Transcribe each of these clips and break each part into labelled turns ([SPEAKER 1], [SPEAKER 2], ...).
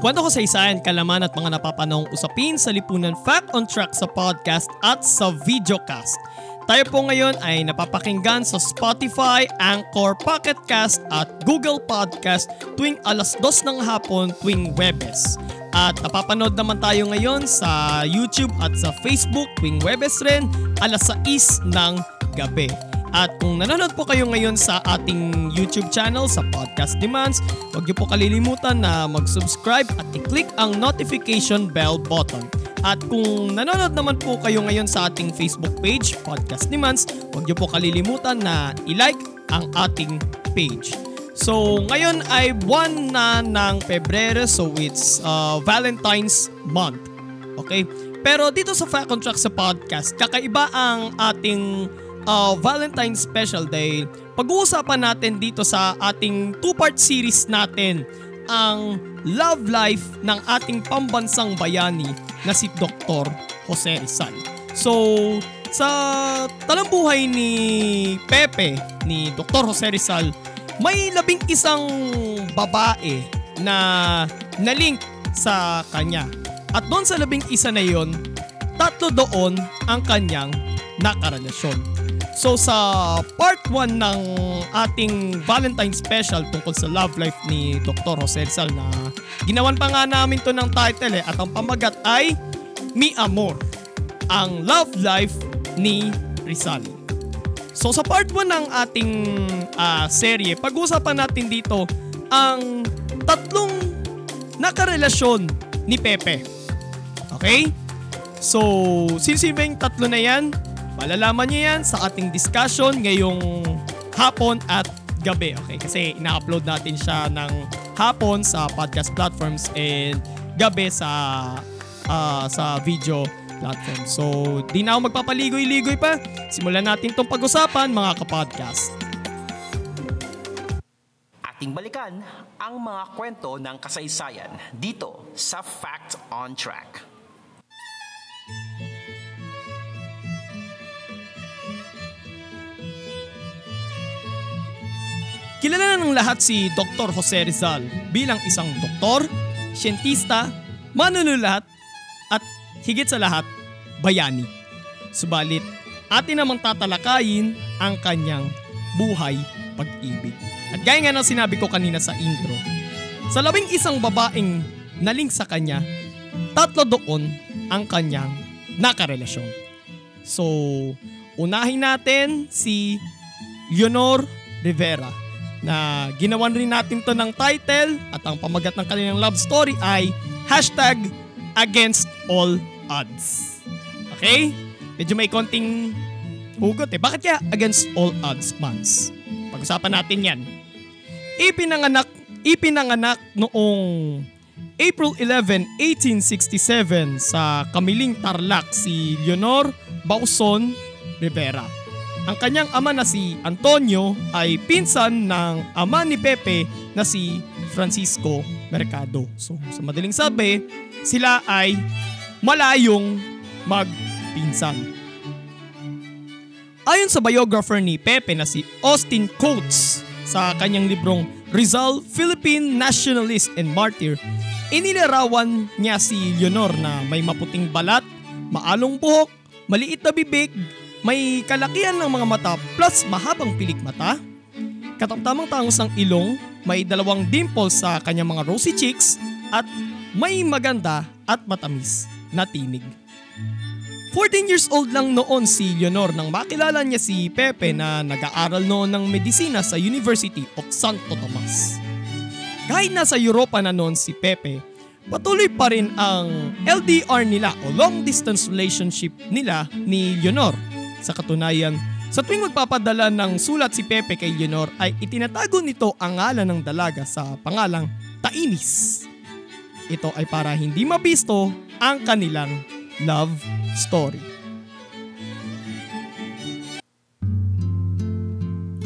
[SPEAKER 1] Kwento ko sa isayan, kalaman at mga napapanahong usapin sa lipunan Fact on Track sa podcast at sa videocast. Tayo po ngayon ay napapakinggan sa Spotify, Anchor, Pocket Cast at Google Podcast tuwing alas dos ng hapon tuwing Webes. At napapanood naman tayo ngayon sa YouTube at sa Facebook tuwing Webes rin alas 6 ng gabi. At kung nanonood po kayo ngayon sa ating YouTube channel sa Podcast Demands, huwag niyo po kalilimutan na mag-subscribe at i-click ang notification bell button. At kung nanonood naman po kayo ngayon sa ating Facebook page, Podcast Demands, huwag niyo po kalilimutan na i-like ang ating page. So, ngayon ay buwan na ng Pebrero, so it's uh, Valentine's month. Okay? Pero dito sa Fact on Track sa podcast, kakaiba ang ating uh, Valentine's special dahil pag-uusapan natin dito sa ating two-part series natin ang love life ng ating pambansang bayani na si Dr. Jose Rizal. So, sa talambuhay ni Pepe, ni Dr. Jose Rizal, may labing isang babae na nalink sa kanya. At doon sa labing isa na yon, tatlo doon ang kanyang nakarelasyon. So sa part 1 ng ating Valentine special tungkol sa love life ni Dr. Jose Rizal na ginawan pa nga namin to ng title eh at ang pamagat ay Mi Amor, ang love life ni Rizal. So sa part 1 ng ating uh, serye, pag-uusapan natin dito ang tatlong nakarelasyon ni Pepe. Okay? So, sino yung tatlo na yan? Malalaman niyo yan sa ating discussion ngayong hapon at gabi. Okay? Kasi ina-upload natin siya ng hapon sa podcast platforms and gabi sa uh, sa video platform. So, di na ako magpapaligoy-ligoy pa. Simulan natin tong pag-usapan mga kapodcast.
[SPEAKER 2] Ating balikan ang mga kwento ng kasaysayan dito sa Fact on Track.
[SPEAKER 1] Kilala na ng lahat si Dr. Jose Rizal bilang isang doktor, siyentista, manunulahat, at higit sa lahat, bayani. Subalit, atin namang tatalakayin ang kanyang buhay pag-ibig. At gaya nga ng sinabi ko kanina sa intro, sa labing isang babaeng naling sa kanya, tatlo doon ang kanyang nakarelasyon. So, unahin natin si Leonor Rivera na ginawan rin natin to ng title at ang pamagat ng kanilang love story ay hashtag against all odds. Okay? Medyo may konting hugot eh. Bakit kaya against all odds months? Pag-usapan natin yan. Ipinanganak, ipinanganak noong April 11, 1867 sa Kamiling Tarlac si Leonor Bauson Rivera. Ang kanyang ama na si Antonio ay pinsan ng ama ni Pepe na si Francisco Mercado. So sa madaling sabi, sila ay malayong magpinsan. Ayon sa biographer ni Pepe na si Austin Coates sa kanyang librong Rizal, Philippine Nationalist and Martyr, inilarawan niya si Leonor na may maputing balat, maalong buhok, maliit na bibig, may kalakihan ng mga mata plus mahabang pilik mata, katamtamang tangos ng ilong, may dalawang dimples sa kanyang mga rosy cheeks, at may maganda at matamis na tinig. 14 years old lang noon si Leonor nang makilala niya si Pepe na nag-aaral noon ng medisina sa University of Santo Tomas. Kahit nasa Europa na noon si Pepe, patuloy pa rin ang LDR nila o long distance relationship nila ni Leonor sa katunayan, sa tuwing magpapadala ng sulat si Pepe kay Leonor ay itinatago nito ang ngalan ng dalaga sa pangalang Tainis. ito ay para hindi mabisto ang kanilang love story.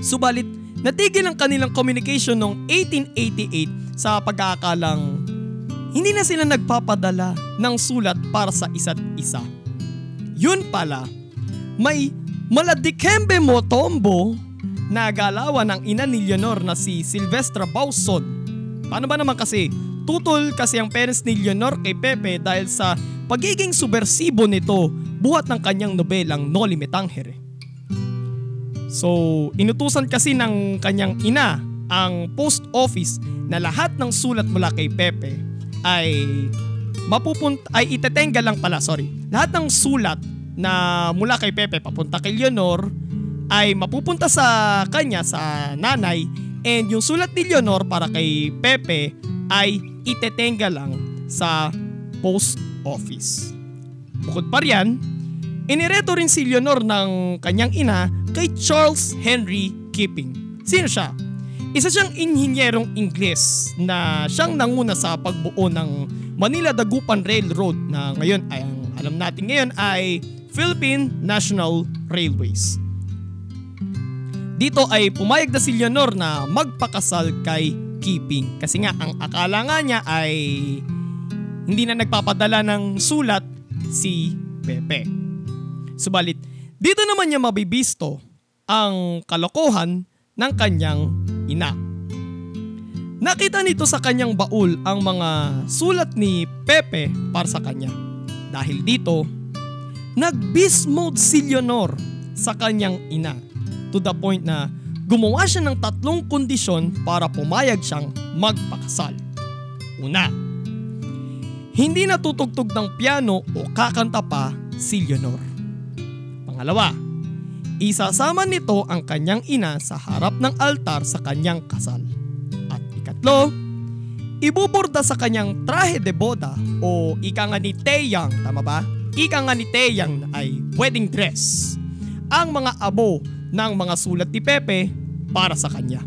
[SPEAKER 1] Subalit, natigil ang kanilang communication noong 1888 sa pagkakalang hindi na sila nagpapadala ng sulat para sa isa't isa. Yun pala, may maladikembe motombo na galawan ng ina ni Leonor na si Silvestra Bauson. Paano ba naman kasi? Tutol kasi ang parents ni Leonor kay Pepe dahil sa pagiging subversibo nito buhat ng kanyang nobelang Noli Me Tangere. So, inutusan kasi ng kanyang ina ang post office na lahat ng sulat mula kay Pepe ay mapupunta ay itetenga lang pala, sorry. Lahat ng sulat na mula kay Pepe papunta kay Leonor ay mapupunta sa kanya sa nanay and yung sulat ni Leonor para kay Pepe ay itetenga lang sa post office. Bukod pa riyan, inireto rin si Leonor ng kanyang ina kay Charles Henry Keeping. Sino siya? Isa siyang inhinyerong Ingles na siyang nanguna sa pagbuo ng Manila Dagupan Railroad na ngayon ay ang alam natin ngayon ay Philippine National Railways. Dito ay pumayag na si Leonor na magpakasal kay Keeping kasi nga ang akala nga niya ay hindi na nagpapadala ng sulat si Pepe. Subalit, dito naman niya mabibisto ang kalokohan ng kanyang ina. Nakita nito sa kanyang baul ang mga sulat ni Pepe para sa kanya. Dahil dito, nag-beast mode si Leonor sa kanyang ina to the point na gumawa siya ng tatlong kondisyon para pumayag siyang magpakasal. Una, hindi natutugtog ng piano o kakanta pa si Leonor. Pangalawa, isasama nito ang kanyang ina sa harap ng altar sa kanyang kasal. At ikatlo, ibuborda sa kanyang trahe de boda o ika nga ni Taeyang, tama ba? Ika nga ni Taeyang ay wedding dress. Ang mga abo ng mga sulat ni Pepe para sa kanya.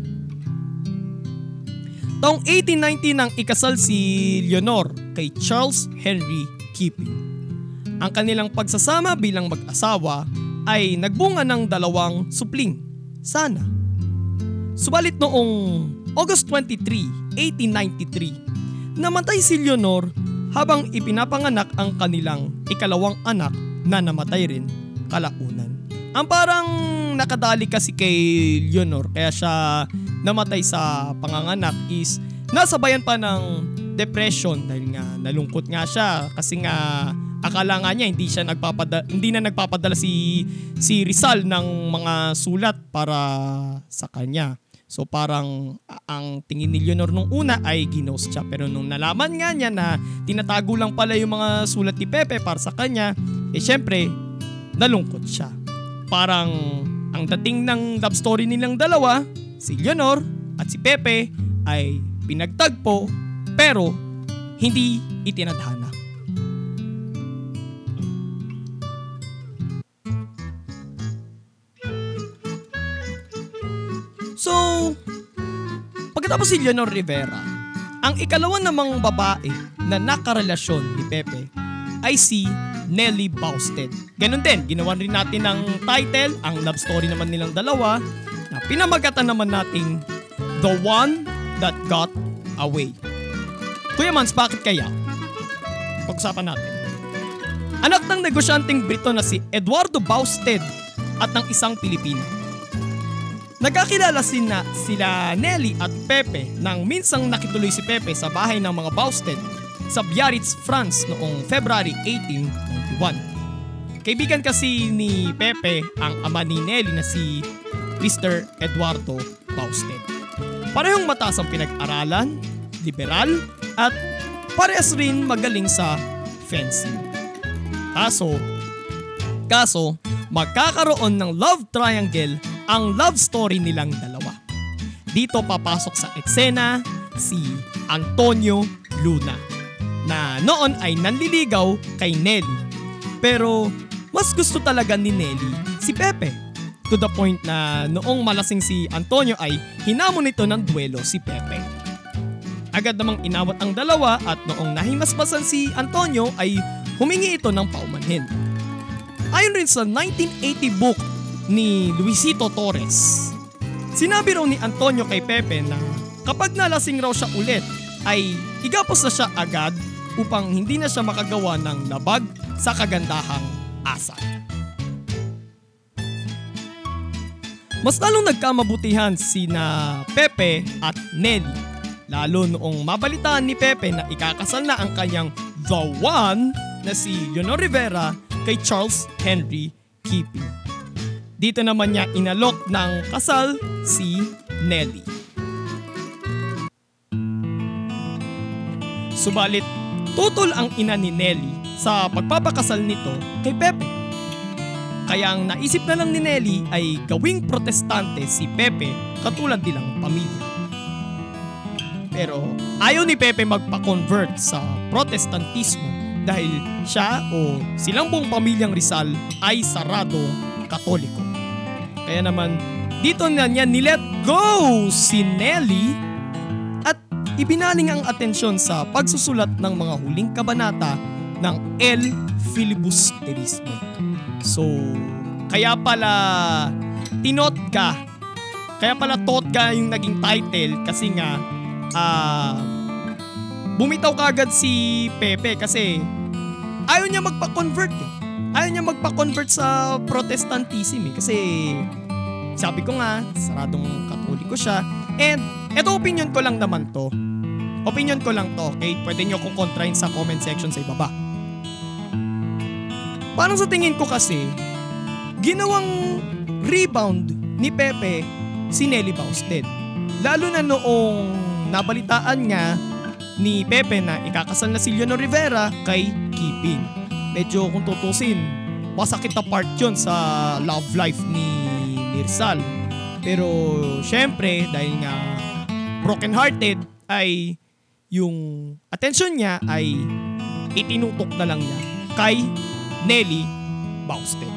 [SPEAKER 1] Taong 1890 nang ikasal si Leonor kay Charles Henry Keeping. Ang kanilang pagsasama bilang mag-asawa ay nagbunga ng dalawang supling. Sana. Subalit noong August 23, 1893, namatay si Leonor habang ipinapanganak ang kanilang ikalawang anak na namatay rin kalaunan. Ang parang nakadali kasi kay Leonor kaya siya namatay sa panganganak is nasabayan pa ng depression dahil nga nalungkot nga siya kasi nga akala nga niya hindi siya nagpapadala hindi na nagpapadala si si Rizal ng mga sulat para sa kanya. So parang ang tingin ni Leonor nung una ay ginost siya pero nung nalaman nga niya na tinatago lang pala yung mga sulat ni Pepe para sa kanya, eh syempre nalungkot siya. Parang ang dating ng love story nilang dalawa, si Leonor at si Pepe ay pinagtagpo pero hindi itinadhana. Pagkatapos si Leonor Rivera, ang ikalawa namang babae na nakarelasyon ni Pepe ay si Nelly Bausted. Ganon din, ginawan rin natin ng title, ang love story naman nilang dalawa, na pinamagatan naman nating The One That Got Away. Kuya Mans, bakit kaya? Pag-usapan natin. Anak ng negosyanteng Brito na si Eduardo Bausted at ng isang Pilipino. Nagkakilala sina, sila Nelly at Pepe nang minsang nakituloy si Pepe sa bahay ng mga Bausted sa Biarritz, France noong February 1891. Kaibigan kasi ni Pepe ang ama ni Nelly na si Mr. Eduardo Bausted. Parehong mataas ang pinag-aralan, liberal, at parehas rin magaling sa fencing. Kaso, kaso, magkakaroon ng love triangle ang love story nilang dalawa. Dito papasok sa eksena si Antonio Luna na noon ay nanliligaw kay Nelly. Pero mas gusto talaga ni Nelly si Pepe. To the point na noong malasing si Antonio ay hinamon nito ng duelo si Pepe. agad namang inawat ang dalawa at noong nahimasmasan si Antonio ay humingi ito ng paumanhin. Ayon rin sa 1980 book ni Luisito Torres, sinabi raw ni Antonio kay Pepe na kapag nalasing raw siya ulit ay igapos na siya agad upang hindi na siya makagawa ng labag sa kagandahang asal. Mas lalong nagkamabutihan sina Pepe at Nelly. Lalo noong mabalitaan ni Pepe na ikakasal na ang kanyang the one na si Leonor Rivera kay Charles Henry Keeping. Dito naman niya inalok ng kasal si Nelly. Subalit, tutol ang ina ni Nelly sa pagpapakasal nito kay Pepe. Kaya ang naisip na lang ni Nelly ay gawing protestante si Pepe katulad nilang pamilya. Pero ayaw ni Pepe magpa-convert sa protestantismo dahil siya o silang buong pamilyang Rizal ay sarado katoliko. Kaya naman dito na niya nilet go si Nelly at ibinaling ang atensyon sa pagsusulat ng mga huling kabanata ng El Filibusterismo. So, kaya pala Tinotga. Kaya pala Totga yung naging title kasi nga ah bumitaw kagad si Pepe kasi ayaw niya magpa-convert eh. Ayaw niya magpa-convert sa Protestantism eh kasi sabi ko nga, saradong katoliko siya. And eto opinion ko lang naman to. Opinion ko lang to, okay? Pwede nyo kong kontrahin sa comment section sa ibaba. Parang sa tingin ko kasi, ginawang rebound ni Pepe si Nelly Bausted. Lalo na noong nabalitaan niya ni Pepe na ikakasal na si Leonor Rivera kay Keeping. Medyo kung tutusin, masakit na part yun sa love life ni Nirsal. Pero syempre, dahil nga broken-hearted, ay yung attention niya ay itinutok na lang niya kay Nelly Bausted.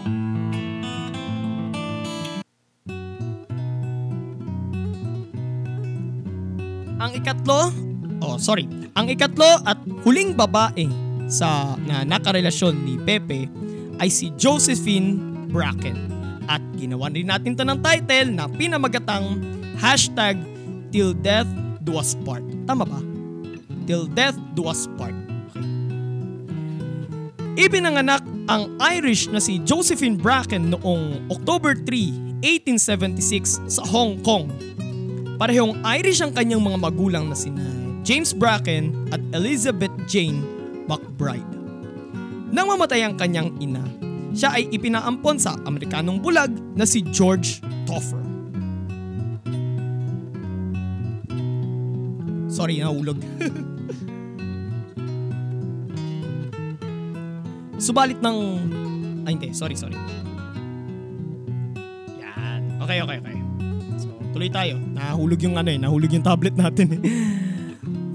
[SPEAKER 1] Ang ikatlo, oh sorry, ang ikatlo at huling babae sa na nakarelasyon ni Pepe ay si Josephine Bracken. At ginawan rin natin to ng title na pinamagatang hashtag Till Death Do Us Part. Tama ba? Till Death Do Us Part. Okay. Ipinanganak ang Irish na si Josephine Bracken noong October 3, 1876 sa Hong Kong. Parehong Irish ang kanyang mga magulang na sina James Bracken at Elizabeth Jane McBride. Nang mamatay ang kanyang ina, siya ay ipinaampon sa Amerikanong bulag na si George Toffer. Sorry, nahulog. Subalit ng... Ay hindi, sorry, sorry. Yan. Okay, okay, okay. So, tuloy tayo. Nahulog yung ano eh, nahulog yung tablet natin eh.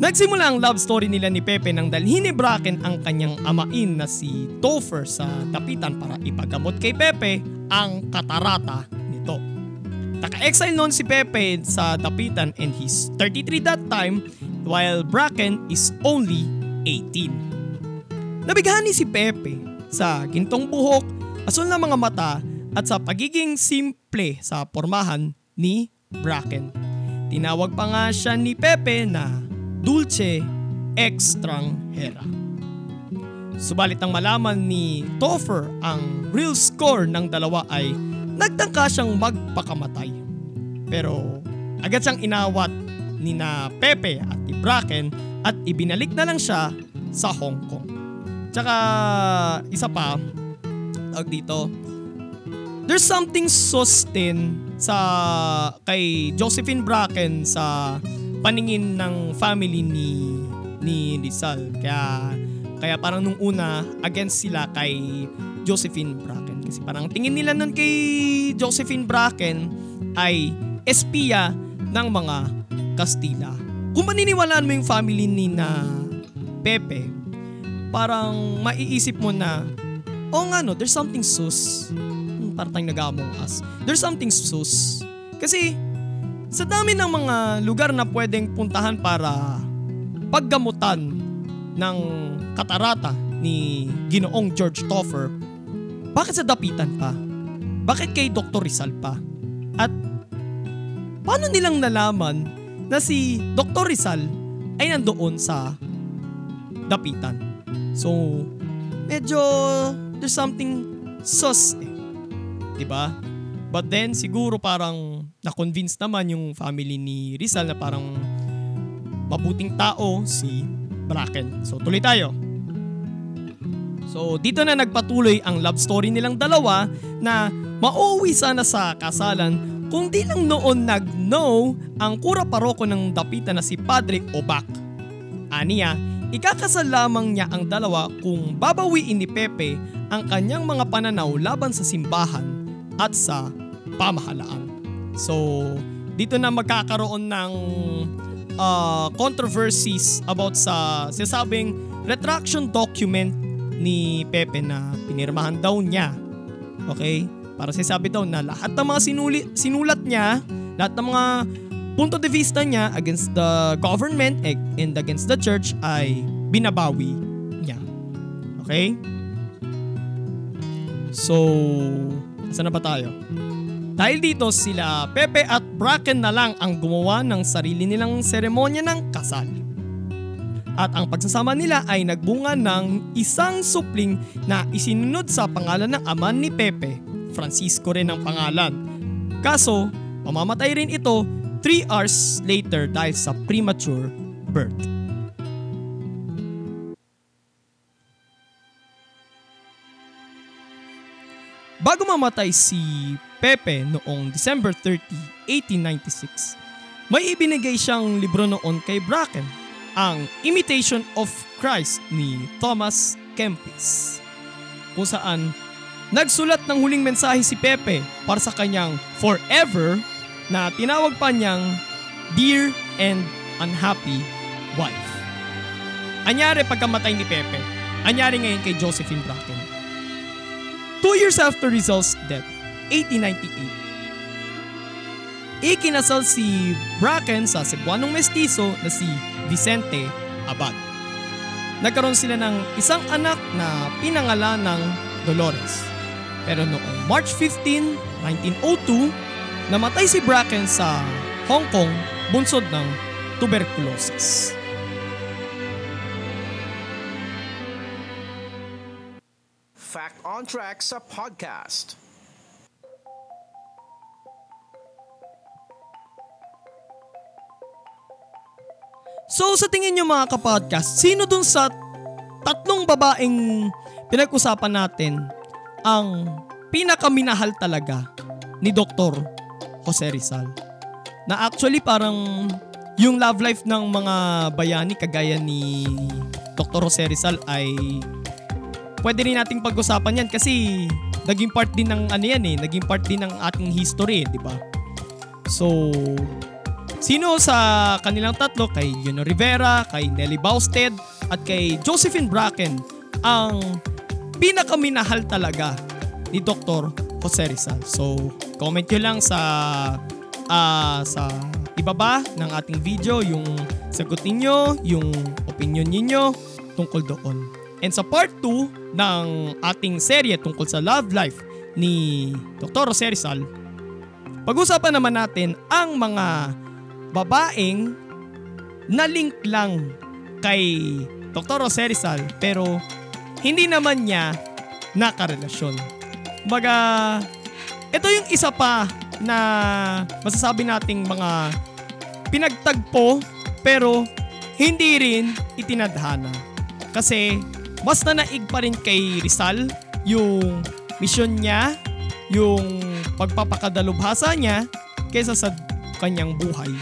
[SPEAKER 1] Nagsimula ang love story nila ni Pepe nang dalhin ni Bracken ang kanyang amain na si Topher sa dapitan para ipagamot kay Pepe ang katarata nito. Naka-exile noon si Pepe sa dapitan and he's 33 that time while Bracken is only 18. Nabighani si Pepe sa gintong buhok, asul na mga mata at sa pagiging simple sa pormahan ni Bracken. Tinawag pa nga siya ni Pepe na Dulce Extranjera. Subalit ang malaman ni Toffer ang real score ng dalawa ay nagtangka siyang magpakamatay. Pero agad siyang inawat ni na Pepe at ni Bracken at ibinalik na lang siya sa Hong Kong. Tsaka isa pa, tawag dito, there's something sustain sa kay Josephine Bracken sa paningin ng family ni ni Rizal. Kaya kaya parang nung una against sila kay Josephine Bracken kasi parang tingin nila nun kay Josephine Bracken ay espiya ng mga Kastila. Kung maniniwalaan mo yung family ni na Pepe, parang maiisip mo na, oh nga no, there's something sus. Parang tayong nag-among us. There's something sus. Kasi sa dami ng mga lugar na pwedeng puntahan para paggamutan ng katarata ni Ginoong George Toffer, bakit sa dapitan pa? Bakit kay Dr. Rizal pa? At paano nilang nalaman na si Dr. Rizal ay nandoon sa dapitan? So, medyo there's something sus eh. 'Di ba? But then siguro parang na-convince naman yung family ni Rizal na parang mabuting tao si Bracken. So tuloy tayo. So dito na nagpatuloy ang love story nilang dalawa na mauwi sana sa kasalan kung di lang noon nag-know ang kura paroko ng dapitan na si Padre Obak. Aniya, ikakasal lamang niya ang dalawa kung babawiin ni Pepe ang kanyang mga pananaw laban sa simbahan at sa pamahalaan. So, dito na magkakaroon ng uh, controversies about sa sinasabing retraction document ni Pepe na pinirmahan daw niya. Okay? Para sinasabi daw na lahat ng mga sinuli, sinulat niya, lahat ng mga punto de vista niya against the government and against the church ay binabawi niya. Okay? So, saan na ba tayo? Dahil dito sila Pepe at Bracken na lang ang gumawa ng sarili nilang seremonya ng kasal. At ang pagsasama nila ay nagbunga ng isang supling na isinunod sa pangalan ng ama ni Pepe. Francisco rin ang pangalan. Kaso, mamamatay rin ito 3 hours later dahil sa premature birth. Bago mamatay si Pepe noong December 30, 1896, may ibinigay siyang libro noon kay Bracken, ang Imitation of Christ ni Thomas Kempis, kung saan nagsulat ng huling mensahe si Pepe para sa kanyang forever na tinawag pa niyang Dear and Unhappy Wife. Anyari pagkamatay ni Pepe, anyari ngayon kay Josephine Bracken. Two years after Rizal's death, 1898, ikinasal si Bracken sa Cebuanong mestizo na si Vicente Abad. Nagkaroon sila ng isang anak na pinangalan ng Dolores. Pero noong March 15, 1902, namatay si Bracken sa Hong Kong bunsod ng tuberculosis.
[SPEAKER 2] Fact on Track sa podcast.
[SPEAKER 1] So sa tingin nyo mga kapodcast, sino dun sa tatlong babaeng pinag-usapan natin ang pinakaminahal talaga ni Dr. Jose Rizal? Na actually parang yung love life ng mga bayani kagaya ni Dr. Jose Rizal ay pwede rin nating pag-usapan yan kasi naging part din ng ano yan eh, naging part din ng ating history, eh, di ba? So, Sino sa kanilang tatlo, kay Juno Rivera, kay Nelly Bausted, at kay Josephine Bracken, ang pinakaminahal talaga ni Dr. Jose Rizal. So, comment nyo lang sa uh, sa ibaba ng ating video yung sagot ninyo, yung opinion ninyo tungkol doon. And sa part 2 ng ating serye tungkol sa love life ni Dr. Jose Rizal, pag-usapan naman natin ang mga babaeng na-link lang kay Dr. Jose Rizal pero hindi naman niya nakarelasyon. Baga, ito yung isa pa na masasabi nating mga pinagtagpo pero hindi rin itinadhana. Kasi mas nanaig pa rin kay Rizal yung misyon niya, yung pagpapakadalubhasa niya kaysa sa kanyang buhay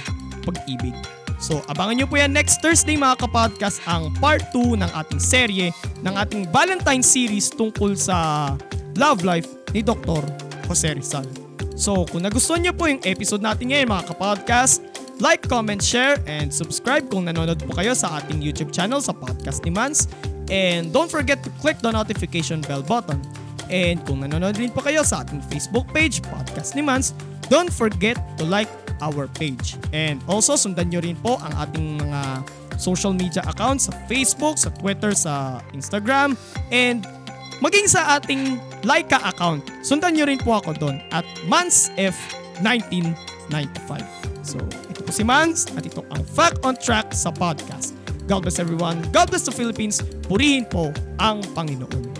[SPEAKER 1] pag-ibig. So abangan nyo po yan next Thursday mga kapodcast ang part 2 ng ating serye ng ating Valentine series tungkol sa love life ni Dr. Jose Rizal. So kung nagustuhan nyo po yung episode natin ngayon mga kapodcast, like, comment, share, and subscribe kung nanonood po kayo sa ating YouTube channel sa Podcast ni Mans. And don't forget to click the notification bell button. And kung nanonood rin po kayo sa ating Facebook page, Podcast ni Mans, don't forget to like our page. And also, sundan nyo rin po ang ating mga social media accounts sa Facebook, sa Twitter, sa Instagram, and maging sa ating Laika account. Sundan nyo rin po ako doon at MansF1995. So, ito po si Mans at ito ang Fact on Track sa podcast. God bless everyone. God bless the Philippines. Purihin po ang Panginoon.